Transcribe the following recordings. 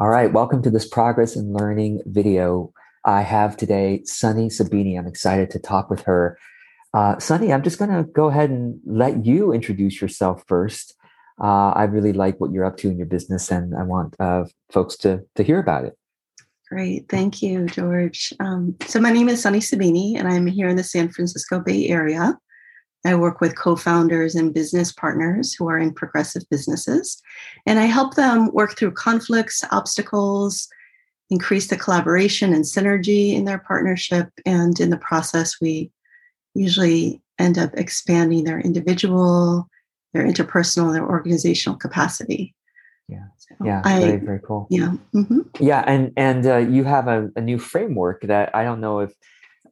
All right, welcome to this progress and learning video. I have today Sunny Sabbini. I'm excited to talk with her. Uh, Sunny, I'm just going to go ahead and let you introduce yourself first. Uh, I really like what you're up to in your business, and I want uh, folks to to hear about it. Great, thank you, George. Um, so my name is Sunny Sabbini, and I'm here in the San Francisco Bay Area. I work with co founders and business partners who are in progressive businesses, and I help them work through conflicts, obstacles, increase the collaboration and synergy in their partnership. And in the process, we usually end up expanding their individual, their interpersonal, their organizational capacity. Yeah, so yeah, I, very very cool. Yeah, mm-hmm. yeah, and and uh, you have a, a new framework that I don't know if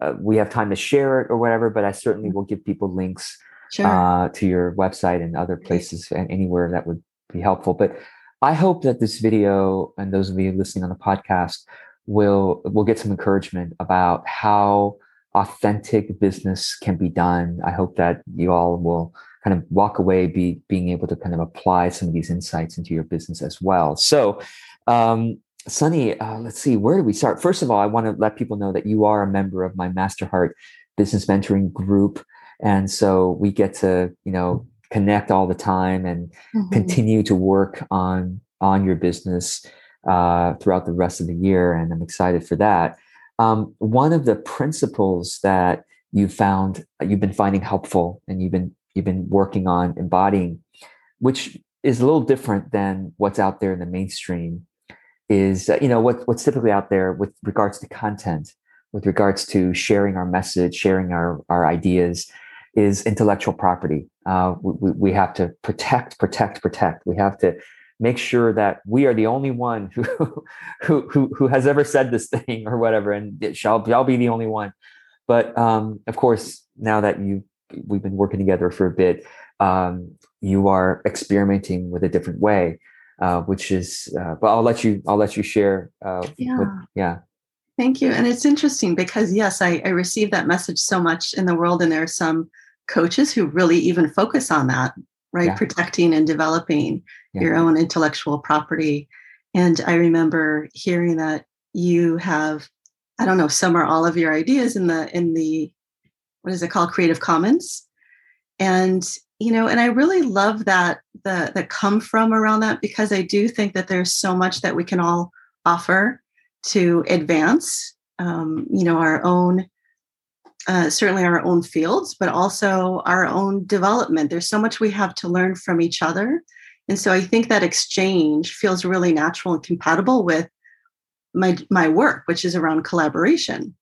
uh, we have time to share it or whatever, but I certainly will give people links sure. uh, to your website and other places and anywhere that would be helpful. But I hope that this video and those of you listening on the podcast will will get some encouragement about how authentic business can be done. I hope that you all will kind of walk away be being able to kind of apply some of these insights into your business as well. So um, Sunny, uh, let's see, where do we start? First of all, I want to let people know that you are a member of my MasterHeart business mentoring group. And so we get to, you know, connect all the time and mm-hmm. continue to work on on your business uh, throughout the rest of the year. And I'm excited for that. Um, one of the principles that you found you've been finding helpful and you've been you've been working on embodying, which is a little different than what's out there in the mainstream is uh, you know what, what's typically out there with regards to content with regards to sharing our message sharing our, our ideas is intellectual property. Uh, we, we have to protect protect protect. We have to make sure that we are the only one who who who, who has ever said this thing or whatever and it shall shall be the only one. But um, of course now that you we've been working together for a bit um, you are experimenting with a different way uh, which is uh, but i'll let you i'll let you share uh, yeah. With, yeah thank you and it's interesting because yes I, I received that message so much in the world and there are some coaches who really even focus on that right yeah. protecting and developing yeah. your own intellectual property and i remember hearing that you have i don't know some or all of your ideas in the in the what is it called creative commons and you know and i really love that the the come from around that because i do think that there's so much that we can all offer to advance um, you know our own uh, certainly our own fields but also our own development. There's so much we have to learn from each other. And so i think that exchange feels really natural and compatible with my my work which is around collaboration.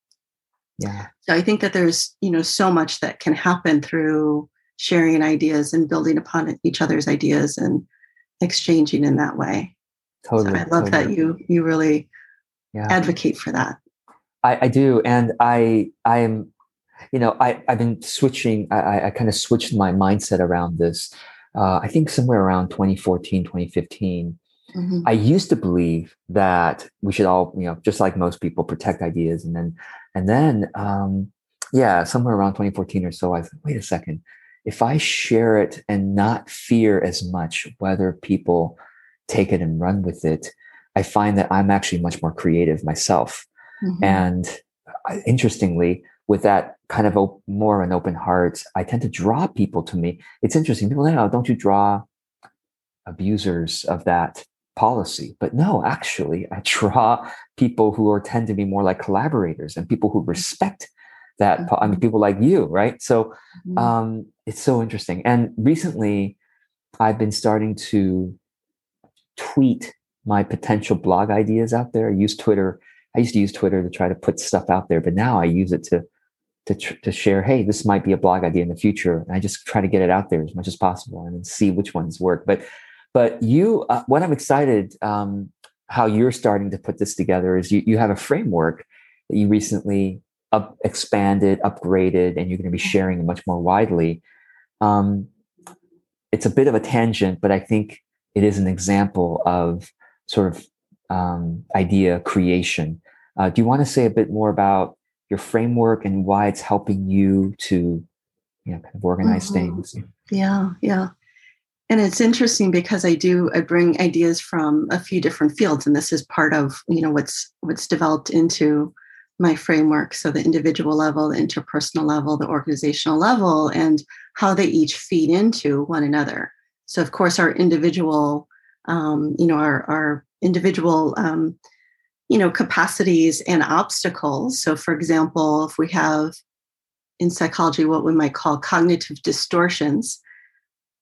Yeah. So i think that there's you know so much that can happen through sharing ideas and building upon each other's ideas and exchanging in that way. Totally. So I love totally. that you you really yeah. advocate for that. I, I do, and I I am, you know, I I've been switching. I I kind of switched my mindset around this. Uh, I think somewhere around 2014, 2015. Mm-hmm. I used to believe that we should all, you know, just like most people, protect ideas, and then, and then, um, yeah, somewhere around 2014 or so, I thought, wait a second, if I share it and not fear as much whether people take it and run with it, I find that I'm actually much more creative myself. Mm-hmm. And uh, interestingly, with that kind of op- more of an open heart, I tend to draw people to me. It's interesting. People say, oh, don't you draw abusers of that policy? But no, actually, I draw people who are tend to be more like collaborators and people who respect that mm-hmm. I mean, people like you, right? So mm-hmm. um, it's so interesting. And recently, I've been starting to tweet my potential blog ideas out there. I use Twitter. I used to use Twitter to try to put stuff out there, but now I use it to to to share. Hey, this might be a blog idea in the future, and I just try to get it out there as much as possible and see which ones work. But but you, uh, what I'm excited um, how you're starting to put this together is you you have a framework that you recently up, expanded, upgraded, and you're going to be sharing it much more widely. Um, it's a bit of a tangent, but I think it is an example of sort of um, idea creation. Uh, do you want to say a bit more about your framework and why it's helping you to, you know, kind of organize mm-hmm. things? Yeah, yeah. and it's interesting because i do i bring ideas from a few different fields and this is part of you know what's what's developed into my framework. So the individual level the interpersonal level the organizational level and how they each feed into one another. So of course our individual um, you know our, our individual um, you know capacities and obstacles. So for example if we have in psychology what we might call cognitive distortions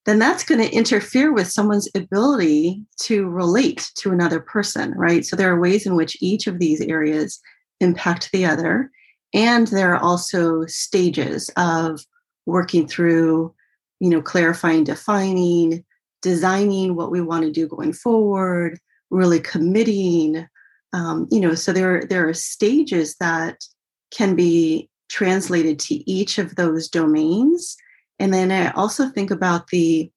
then that's going to interfere with someone's ability to relate to another person right? So there are ways in which each of these areas impact the other. And there are also stages of working through you know clarifying defining designing what we want to do going forward really committing um, you know so there there are stages that can be translated to each of those domains. And then i also think about the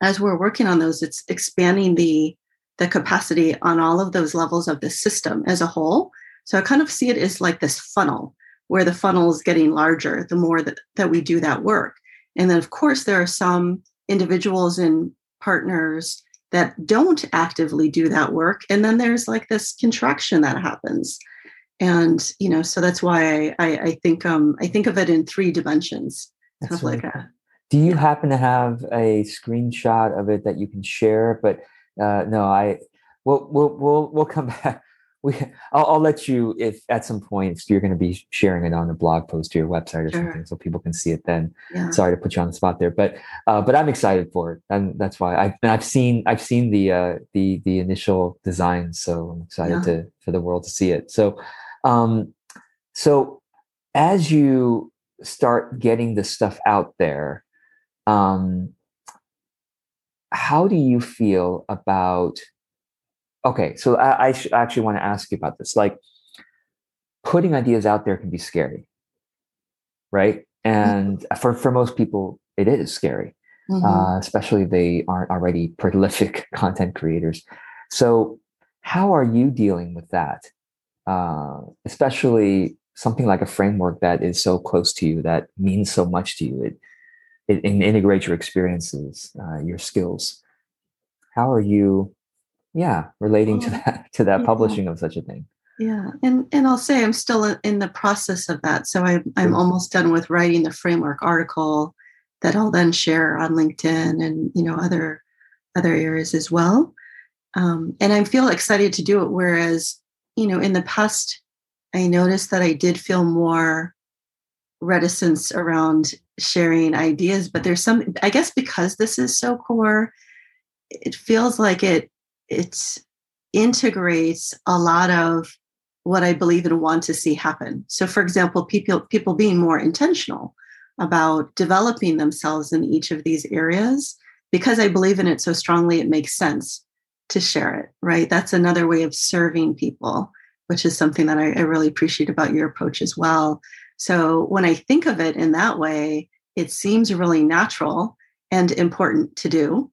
as we're working on those it's expanding the the capacity on all of those levels of the system as a whole so i kind of see it as like this funnel where the funnel is getting larger the more that, that we do that work. And then of course there are some individuals and partners that don't actively do that work and then there's like this contraction that happens. And you know so that's why i i, think um i think of it in three dimensions. Kind of like a, do you happen to have a screenshot of it that you can share? But uh no i we'll we'll we'll, we'll come back we I'll, I'll, let you if at some point if you're going to be sharing it on a blog post to your website or sure. something so people can see it then yeah. sorry to put you on the spot there but uh, but i'm excited for it and that's why i've i've seen i've seen the uh the the initial design so i'm excited yeah. to for the world to see it so um so as you start getting the stuff out there um how do you feel about okay so i, I actually want to ask you about this like putting ideas out there can be scary right mm-hmm. and mm-hmm. for for most people it is scary mm-hmm. uh, especially they aren't already prolific content creators so how are you dealing with that uh, especially something like a framework that is so close to you that means so much to you it it, it integrates your experiences uh, your skills how are you yeah relating to that to that yeah. publishing of such a thing. Yeah and and i'll say i'm still in the process of that so I, i'm almost done with writing the framework article that i'll then share on linkedin and you know other other areas as well. Um, and i feel excited to do it whereas you know in the past i noticed that i did feel more reticence around sharing ideas but there's some i guess because this is so core it feels like it it integrates a lot of what I believe and want to see happen. So, for example, people people being more intentional about developing themselves in each of these areas because I believe in it so strongly, it makes sense to share it. Right? That's another way of serving people, which is something that I, I really appreciate about your approach as well. So, when I think of it in that way, it seems really natural and important to do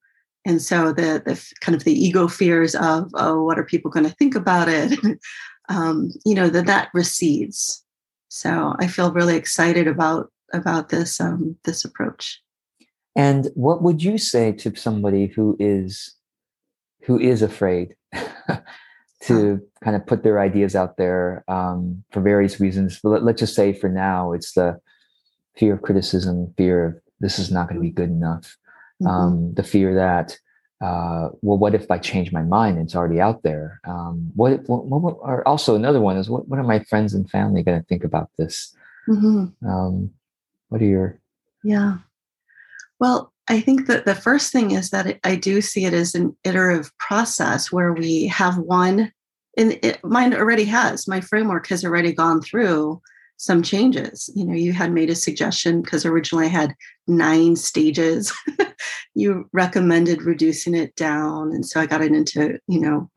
and so the, the kind of the ego fears of oh what are people going to think about it? Um, you know that that recedes. So i feel really excited about about this um, this approach. And what would you say to somebody who is who is afraid to kind of put their ideas out there um, for various reasons? But let, us just say for now it's the fear of criticism fear of this is not going to be good enough mm-hmm. um, the fear that uh, well, what if I change my mind? It's already out there. Um, what, what, what, or also another one is what, what are my friends and family going to think about this? Mm-hmm. Um, what are your? Yeah. Well, I think that the first thing is that it, I do see it as an iterative process where we have one, and it, mine already has, my framework has already gone through some changes. You know, you had made a suggestion because originally I had nine stages. you recommended reducing it down. And so I got it into, you know,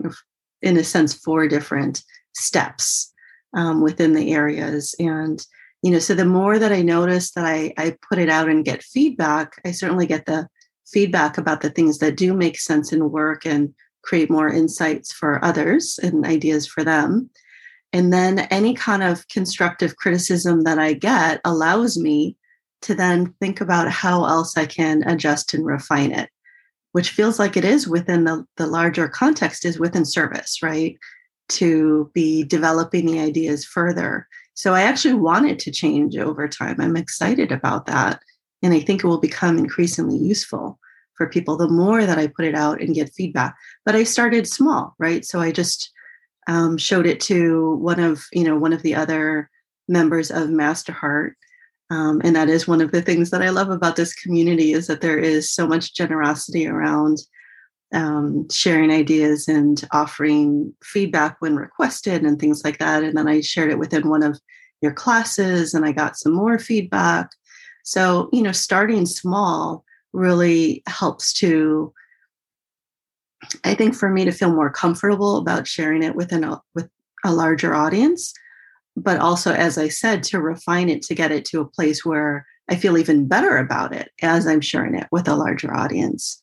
in a sense, four different steps um, within the areas. And, you know, so the more that I notice that I, I put it out and get feedback, I certainly get the feedback about the things that do make sense in work and create more insights for others and ideas for them. And then any kind of constructive criticism that I get allows me to then think about how else I can adjust and refine it, which feels like it is within the, the larger context, is within service, right? To be developing the ideas further. So I actually want it to change over time. I'm excited about that. And I think it will become increasingly useful for people the more that I put it out and get feedback. But I started small, right? So I just um, showed it to one of, you know, one of the other members of MasterHeart um, and that is one of the things that I love about this community is that there is so much generosity around um, sharing ideas and offering feedback when requested and things like that. And then I shared it within one of your classes and I got some more feedback. So, you know, starting small really helps to, I think, for me to feel more comfortable about sharing it within a, with a larger audience but also, as I said, to refine it to get it to a place where I feel even better about it as I'm sharing it with a larger audience.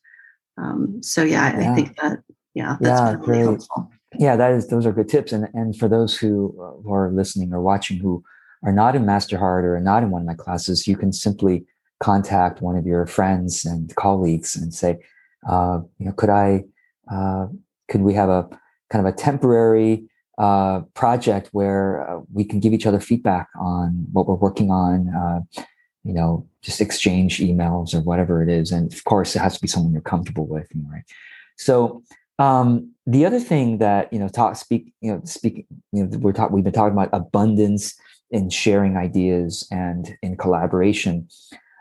Um, so yeah, yeah, I think that yeah, that's yeah, really helpful. Yeah, that is those are good tips. And and for those who, who are listening or watching who are not in MasterHeart or not in one of my classes, you can simply contact one of your friends and colleagues and say, uh, you know, could I, uh, could we have a kind of a temporary uh, project where uh, we can give each other feedback on what we're working on. Uh, you know, just exchange emails or whatever it is, and of course, it has to be someone you're comfortable with, right? So um, the other thing that you know, talk, speak, you know, speak, you know, we're talking, we've been talking about abundance in sharing ideas and in collaboration.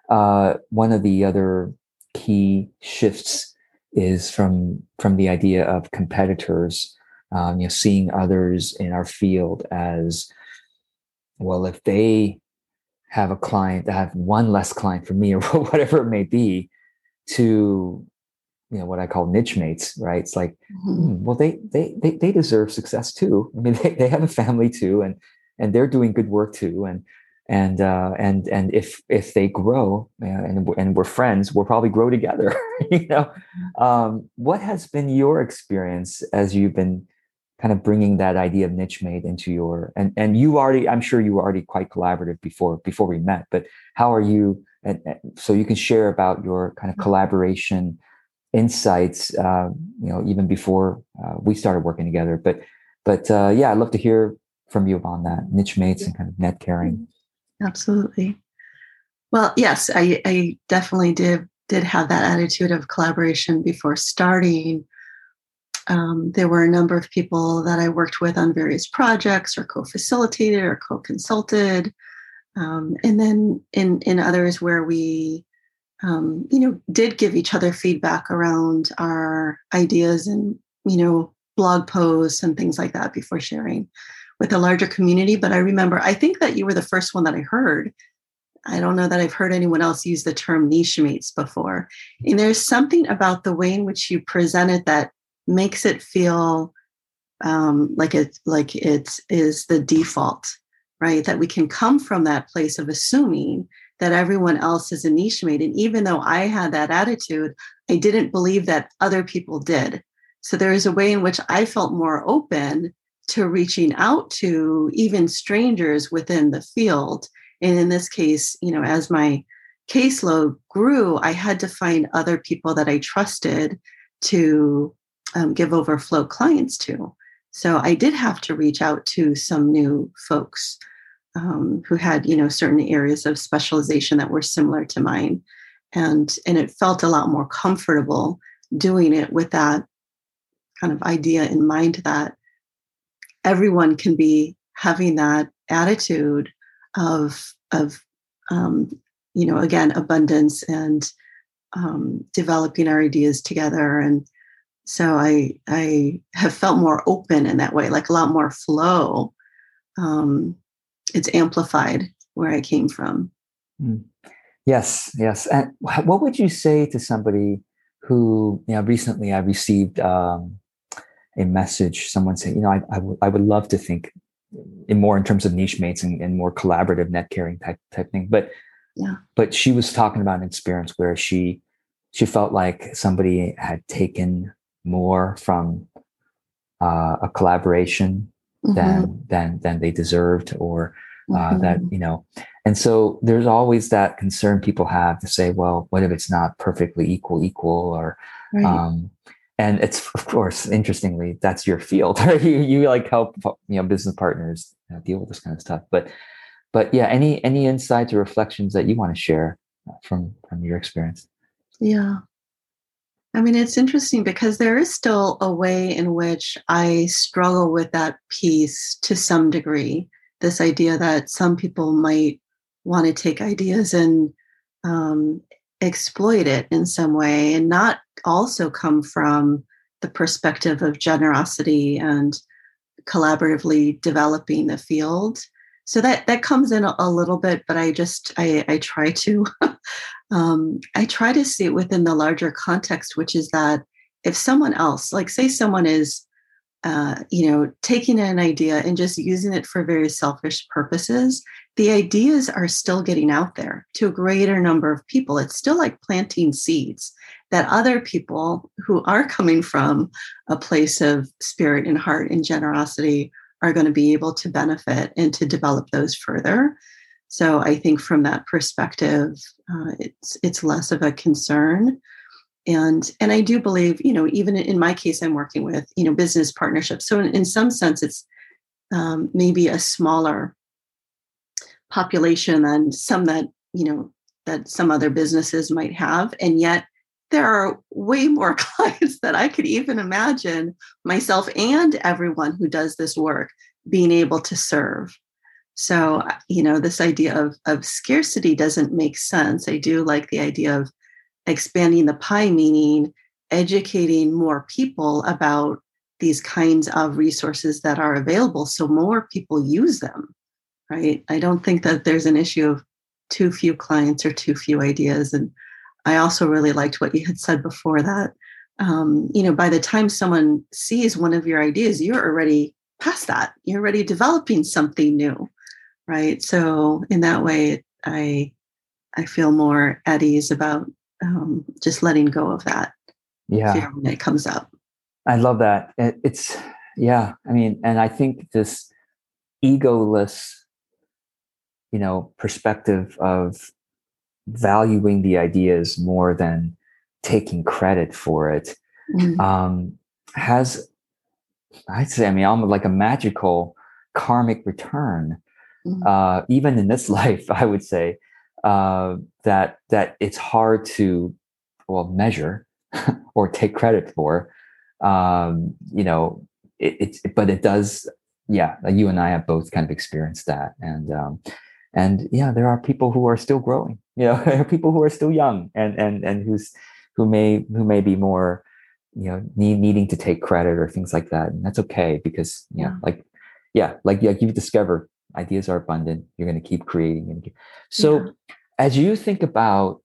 Uh, one of the other key shifts is from from the idea of competitors um, you know, seeing others in our field as well, if they have a client that have one less client for me or whatever it may be to you know what i call niche mates right? It's like hmm, well they, they they they deserve success too. I mean they, they have a family too and and they're doing good work too. And and uh and and if if they grow and and we're friends we'll probably grow together you know um what has been your experience as you've been kind of bringing that idea of niche mate into your and and you already i'm sure you were already quite collaborative before before we met but how are you and, and so you can share about your kind of mm-hmm. collaboration insights uh, you know even before uh, we started working together but but uh, yeah i'd love to hear from you on that niche mates and kind of netcaring mm-hmm. Absolutely. Well yes i i definitely did did have that attitude of collaboration before starting. Um, there were a number of people that I worked with on various projects or co-facilitated or co-consulted. Um, and then in, in others where we, um, you know, did give each other feedback around our ideas and, you know, blog posts and things like that before sharing with a larger community. But I remember, I think that you were the first one that I heard. I don't know that I've heard anyone else use the term niche mates before. And there's something about the way in which you presented that makes it feel um, like it like it is the default, right? That we can come from that place of assuming that everyone else is a niche mate. And even though I had that attitude, I didn't believe that other people did. So there is a way in which I felt more open to reaching out to even strangers within the field. And in this case, you know, as my caseload grew, I had to find other people that I trusted to um, give overflow clients to. So I did have to reach out to some new folks um, who had, you know, certain areas of specialization that were similar to mine, and and it felt a lot more comfortable doing it with that kind of idea in mind that everyone can be having that attitude of of um, you know again abundance and um, developing our ideas together. And so i i have felt more open in that way like a lot more flow um it's amplified where i came from. Mm. yes yes. And what would you say to somebody who you know recently i received um a message someone saying you know I, I, w- I would love to think in more in terms of niche mates and, and more collaborative netcaring type type thing but yeah but she was talking about an experience where she she felt like somebody had taken more from uh, a collaboration mm-hmm. than than than they deserved, or uh, mm-hmm. that you know and so there's always that concern people have to say well what if it's not perfectly equal equal or right. um, and it's of course interestingly that's your field right? You, you like help you know business partners deal with this kind of stuff. But but yeah any any insights or reflections that you want to share uh, from from your experience? Yeah. I mean, it's interesting because there is still a way in which I struggle with that piece to some degree. This idea that some people might want to take ideas and um, exploit it in some way and not also come from the perspective of generosity and collaboratively developing the field. So that that comes in a, a little bit but i just i i try to um, I try to see it within the larger context, which is that if someone else, like say someone is, uh, you know, taking an idea and just using it for very selfish purposes, the ideas are still getting out there to a greater number of people. It's still like planting seeds that other people who are coming from a place of spirit and heart and generosity are going to be able to benefit and to develop those further. So I think from that perspective, uh, it's it's less of a concern, and and I do believe you know even in my case I'm working with you know business partnerships. So in, in some sense, it's um, maybe a smaller population than some that you know that some other businesses might have, and yet there are way more clients that I could even imagine myself and everyone who does this work being able to serve. So, you know, this idea of, of scarcity doesn't make sense. I do like the idea of expanding the pie, meaning educating more people about these kinds of resources that are available so more people use them, right? I don't think that there's an issue of too few clients or too few ideas. And I also really liked what you had said before that, um, you know, by the time someone sees one of your ideas, you're already past that. You're already developing something new right so in that way i i feel more at ease about um, just letting go of that yeah fear when it comes up i love that it's yeah i mean and i think this egoless you know perspective of valuing the ideas more than taking credit for it mm-hmm. um, has i'd say i mean almost like a magical karmic return mm-hmm. uh, even in this life, I would say uh, that that it's hard to well measure or take credit for. Um, you know, it, it's but it does. Yeah, you and I have both kind of experienced that, and um, and yeah, there are people who are still growing. You know, there are people who are still young, and and and who's who may who may be more you know need, needing to take credit or things like that and that's okay because yeah, yeah like yeah like like you've discovered ideas are abundant you're going to keep creating and so yeah. as you think about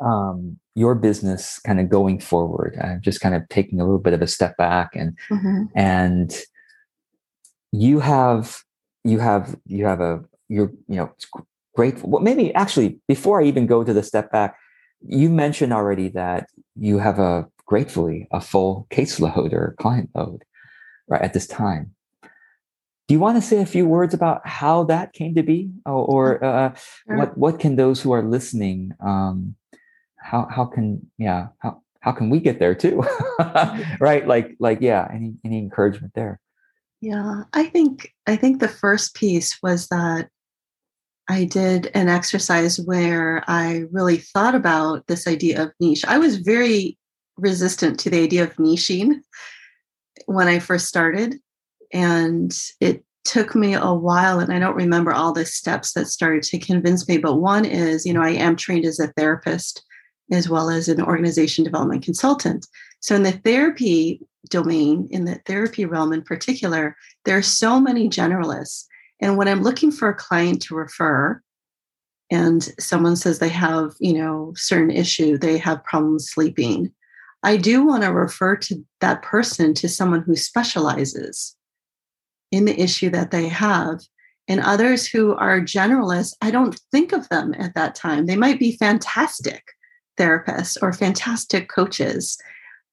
um, your business kind of going forward i'm just kind of taking a little bit of a step back and mm-hmm. and you have you have you have a you're you know grateful well maybe actually before i even go to the step back you mentioned already that you have a gratefully a full caseload or client load right at this time do you want to say a few words about how that came to be, or, or uh, sure. what what can those who are listening, um, how how can yeah how how can we get there too, right? Like like yeah, any any encouragement there? Yeah, I think I think the first piece was that I did an exercise where I really thought about this idea of niche. I was very resistant to the idea of niching when I first started and it took me a while and i don't remember all the steps that started to convince me but one is you know i am trained as a therapist as well as an organization development consultant. So in the therapy domain in the therapy realm in particular there are so many generalists and when i'm looking for a client to refer and someone says they have you know certain issue they have problems sleeping i do want to refer to that person to someone who specializes in the issue that they have. And others who are generalists, I don't think of them at that time. They might be fantastic therapists or fantastic coaches.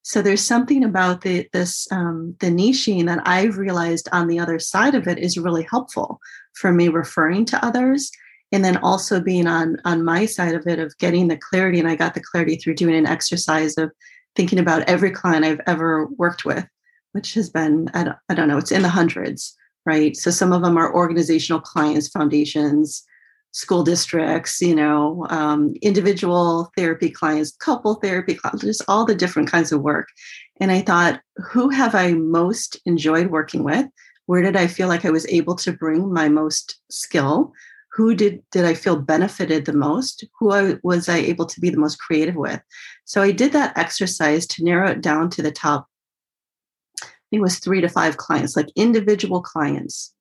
So there's something about the this um, the niching that I've realized on the other side of it is really helpful for me referring to others and then also being on on my side of it of getting the clarity and i got the clarity through doing an exercise of thinking about every client i've ever worked with which has been i don't, I don't know it's in the hundreds right? So some of them are organizational clients foundations school districts you know um, individual therapy clients couple therapy clients just all the different kinds of work. And i thought who have i most enjoyed working with? Where did i feel like i was able to bring my most skill? Who did did i feel benefited the most? Who I, was i able to be the most creative with? So i did that exercise to narrow it down to the top it was three to five clients like individual clients.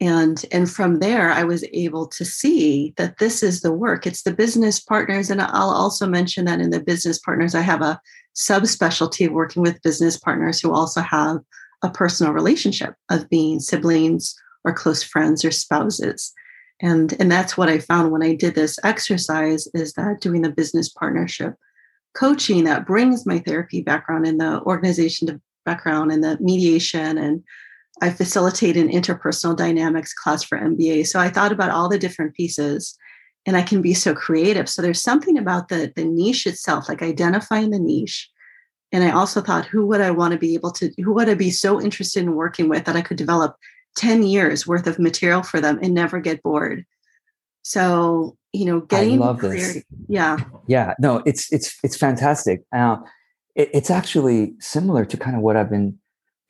And and from there i was able to see that this is the work. It's the business partners and i'll also mention that in the business partners i have a subspecialty of working with business partners who also have a personal relationship of being siblings or close friends or spouses. And and that's what i found when i did this exercise is that doing the business partnership coaching that brings my therapy background and the organization background and the mediation and i facilitate an interpersonal dynamics class for mba so i thought about all the different pieces and i can be so creative so there's something about the the niche itself like identifying the niche and i also thought who would i want to be able to who would i be so interested in working with that i could develop 10 years worth of material for them and never get bored. So, you know, getting I love this. Yeah. Yeah. No, it's it's it's fantastic. Uh, it, it's actually similar to kind of what I've been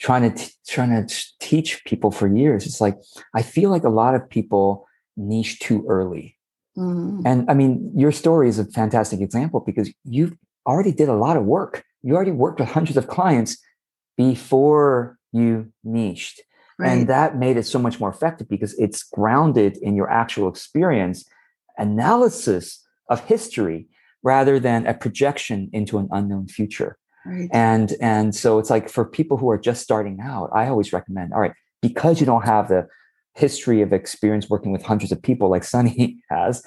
trying to t- trying to teach people for years. It's like I feel like a lot of people niche too early. Mm. And I mean, your story is a fantastic example because you already did a lot of work. You already worked with hundreds of clients before you niched. Right. And that made it so much more effective because it's grounded in your actual experience, analysis of history rather than a projection into an unknown future. Right. And and so it's like for people who are just starting out, I always recommend, all right, because you don't have the history of experience working with hundreds of people like Sunny has,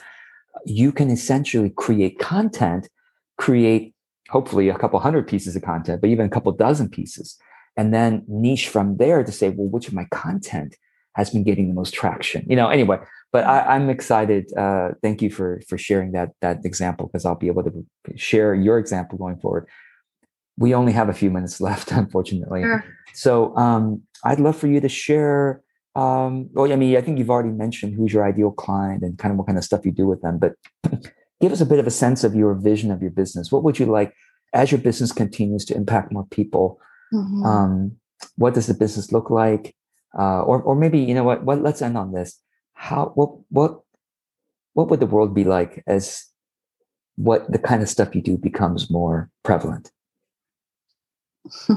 you can essentially create content, create hopefully a couple hundred pieces of content, but even a couple dozen pieces and then niche from there to say, well, which of my content has been getting the most traction? You know, anyway, but I, am excited. Uh, thank you for for sharing that that example because I'll be able to share your example going forward. We only have a few minutes left, unfortunately. Sure. So um, I'd love for you to share. Um, well, I mean, I think you've already mentioned who's your ideal client and kind of what kind of stuff you do with them, but give us a bit of a sense of your vision of your business. What would you like as your business continues to impact more people? Mm-hmm. Um, what does the business look like? Uh, or, or maybe you know what? What? Let's end on this. How? What? What? What would the world be like as what the kind of stuff you do becomes more prevalent?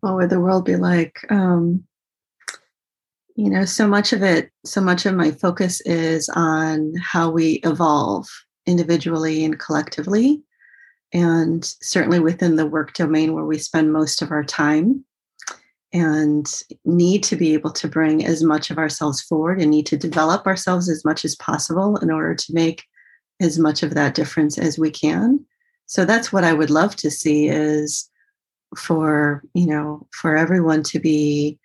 what would the world be like? Um, you know, so much of it, so much of my focus is on how we evolve individually and collectively and certainly within the work domain where we spend most of our time and need to be able to bring as much of ourselves forward and need to develop ourselves as much as possible in order to make as much of that difference as we can. So that's what i would love to see is for you know for everyone to be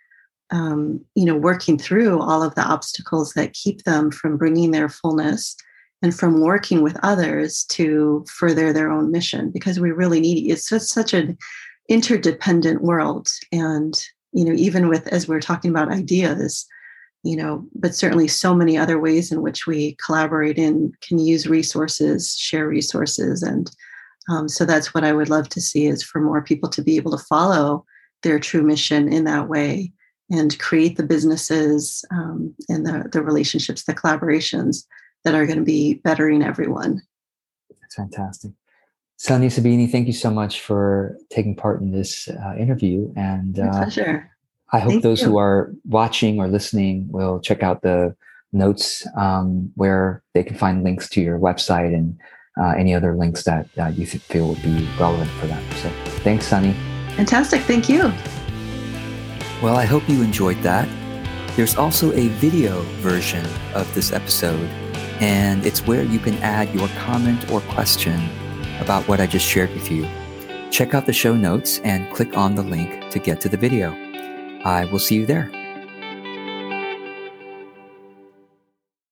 um, you know working through all of the obstacles that keep them from bringing their fullness and from working with others to further their own mission because we really need it's such an interdependent world and you know even with as we're talking about ideas you know but certainly so many other ways in which we collaborate and can use resources share resources and um, so that's what i would love to see is for more people to be able to follow their true mission in that way and create the businesses um, and the, the relationships the collaborations that are going to be bettering everyone. That's fantastic. Sunny Sabbini, thank you so much for taking part in this uh, interview. And uh, pleasure. I hope thank those you. who are watching or listening will check out the notes um, where they can find links to your website and uh, any other links that uh, you feel would be relevant for them. So thanks, Sunny. Fantastic. Thank you. Well, I hope you enjoyed that. There's also a video version of this episode and it's where you can add your comment or question about what I just shared with you. Check out the show notes and click on the link to get to the video. I will see you there.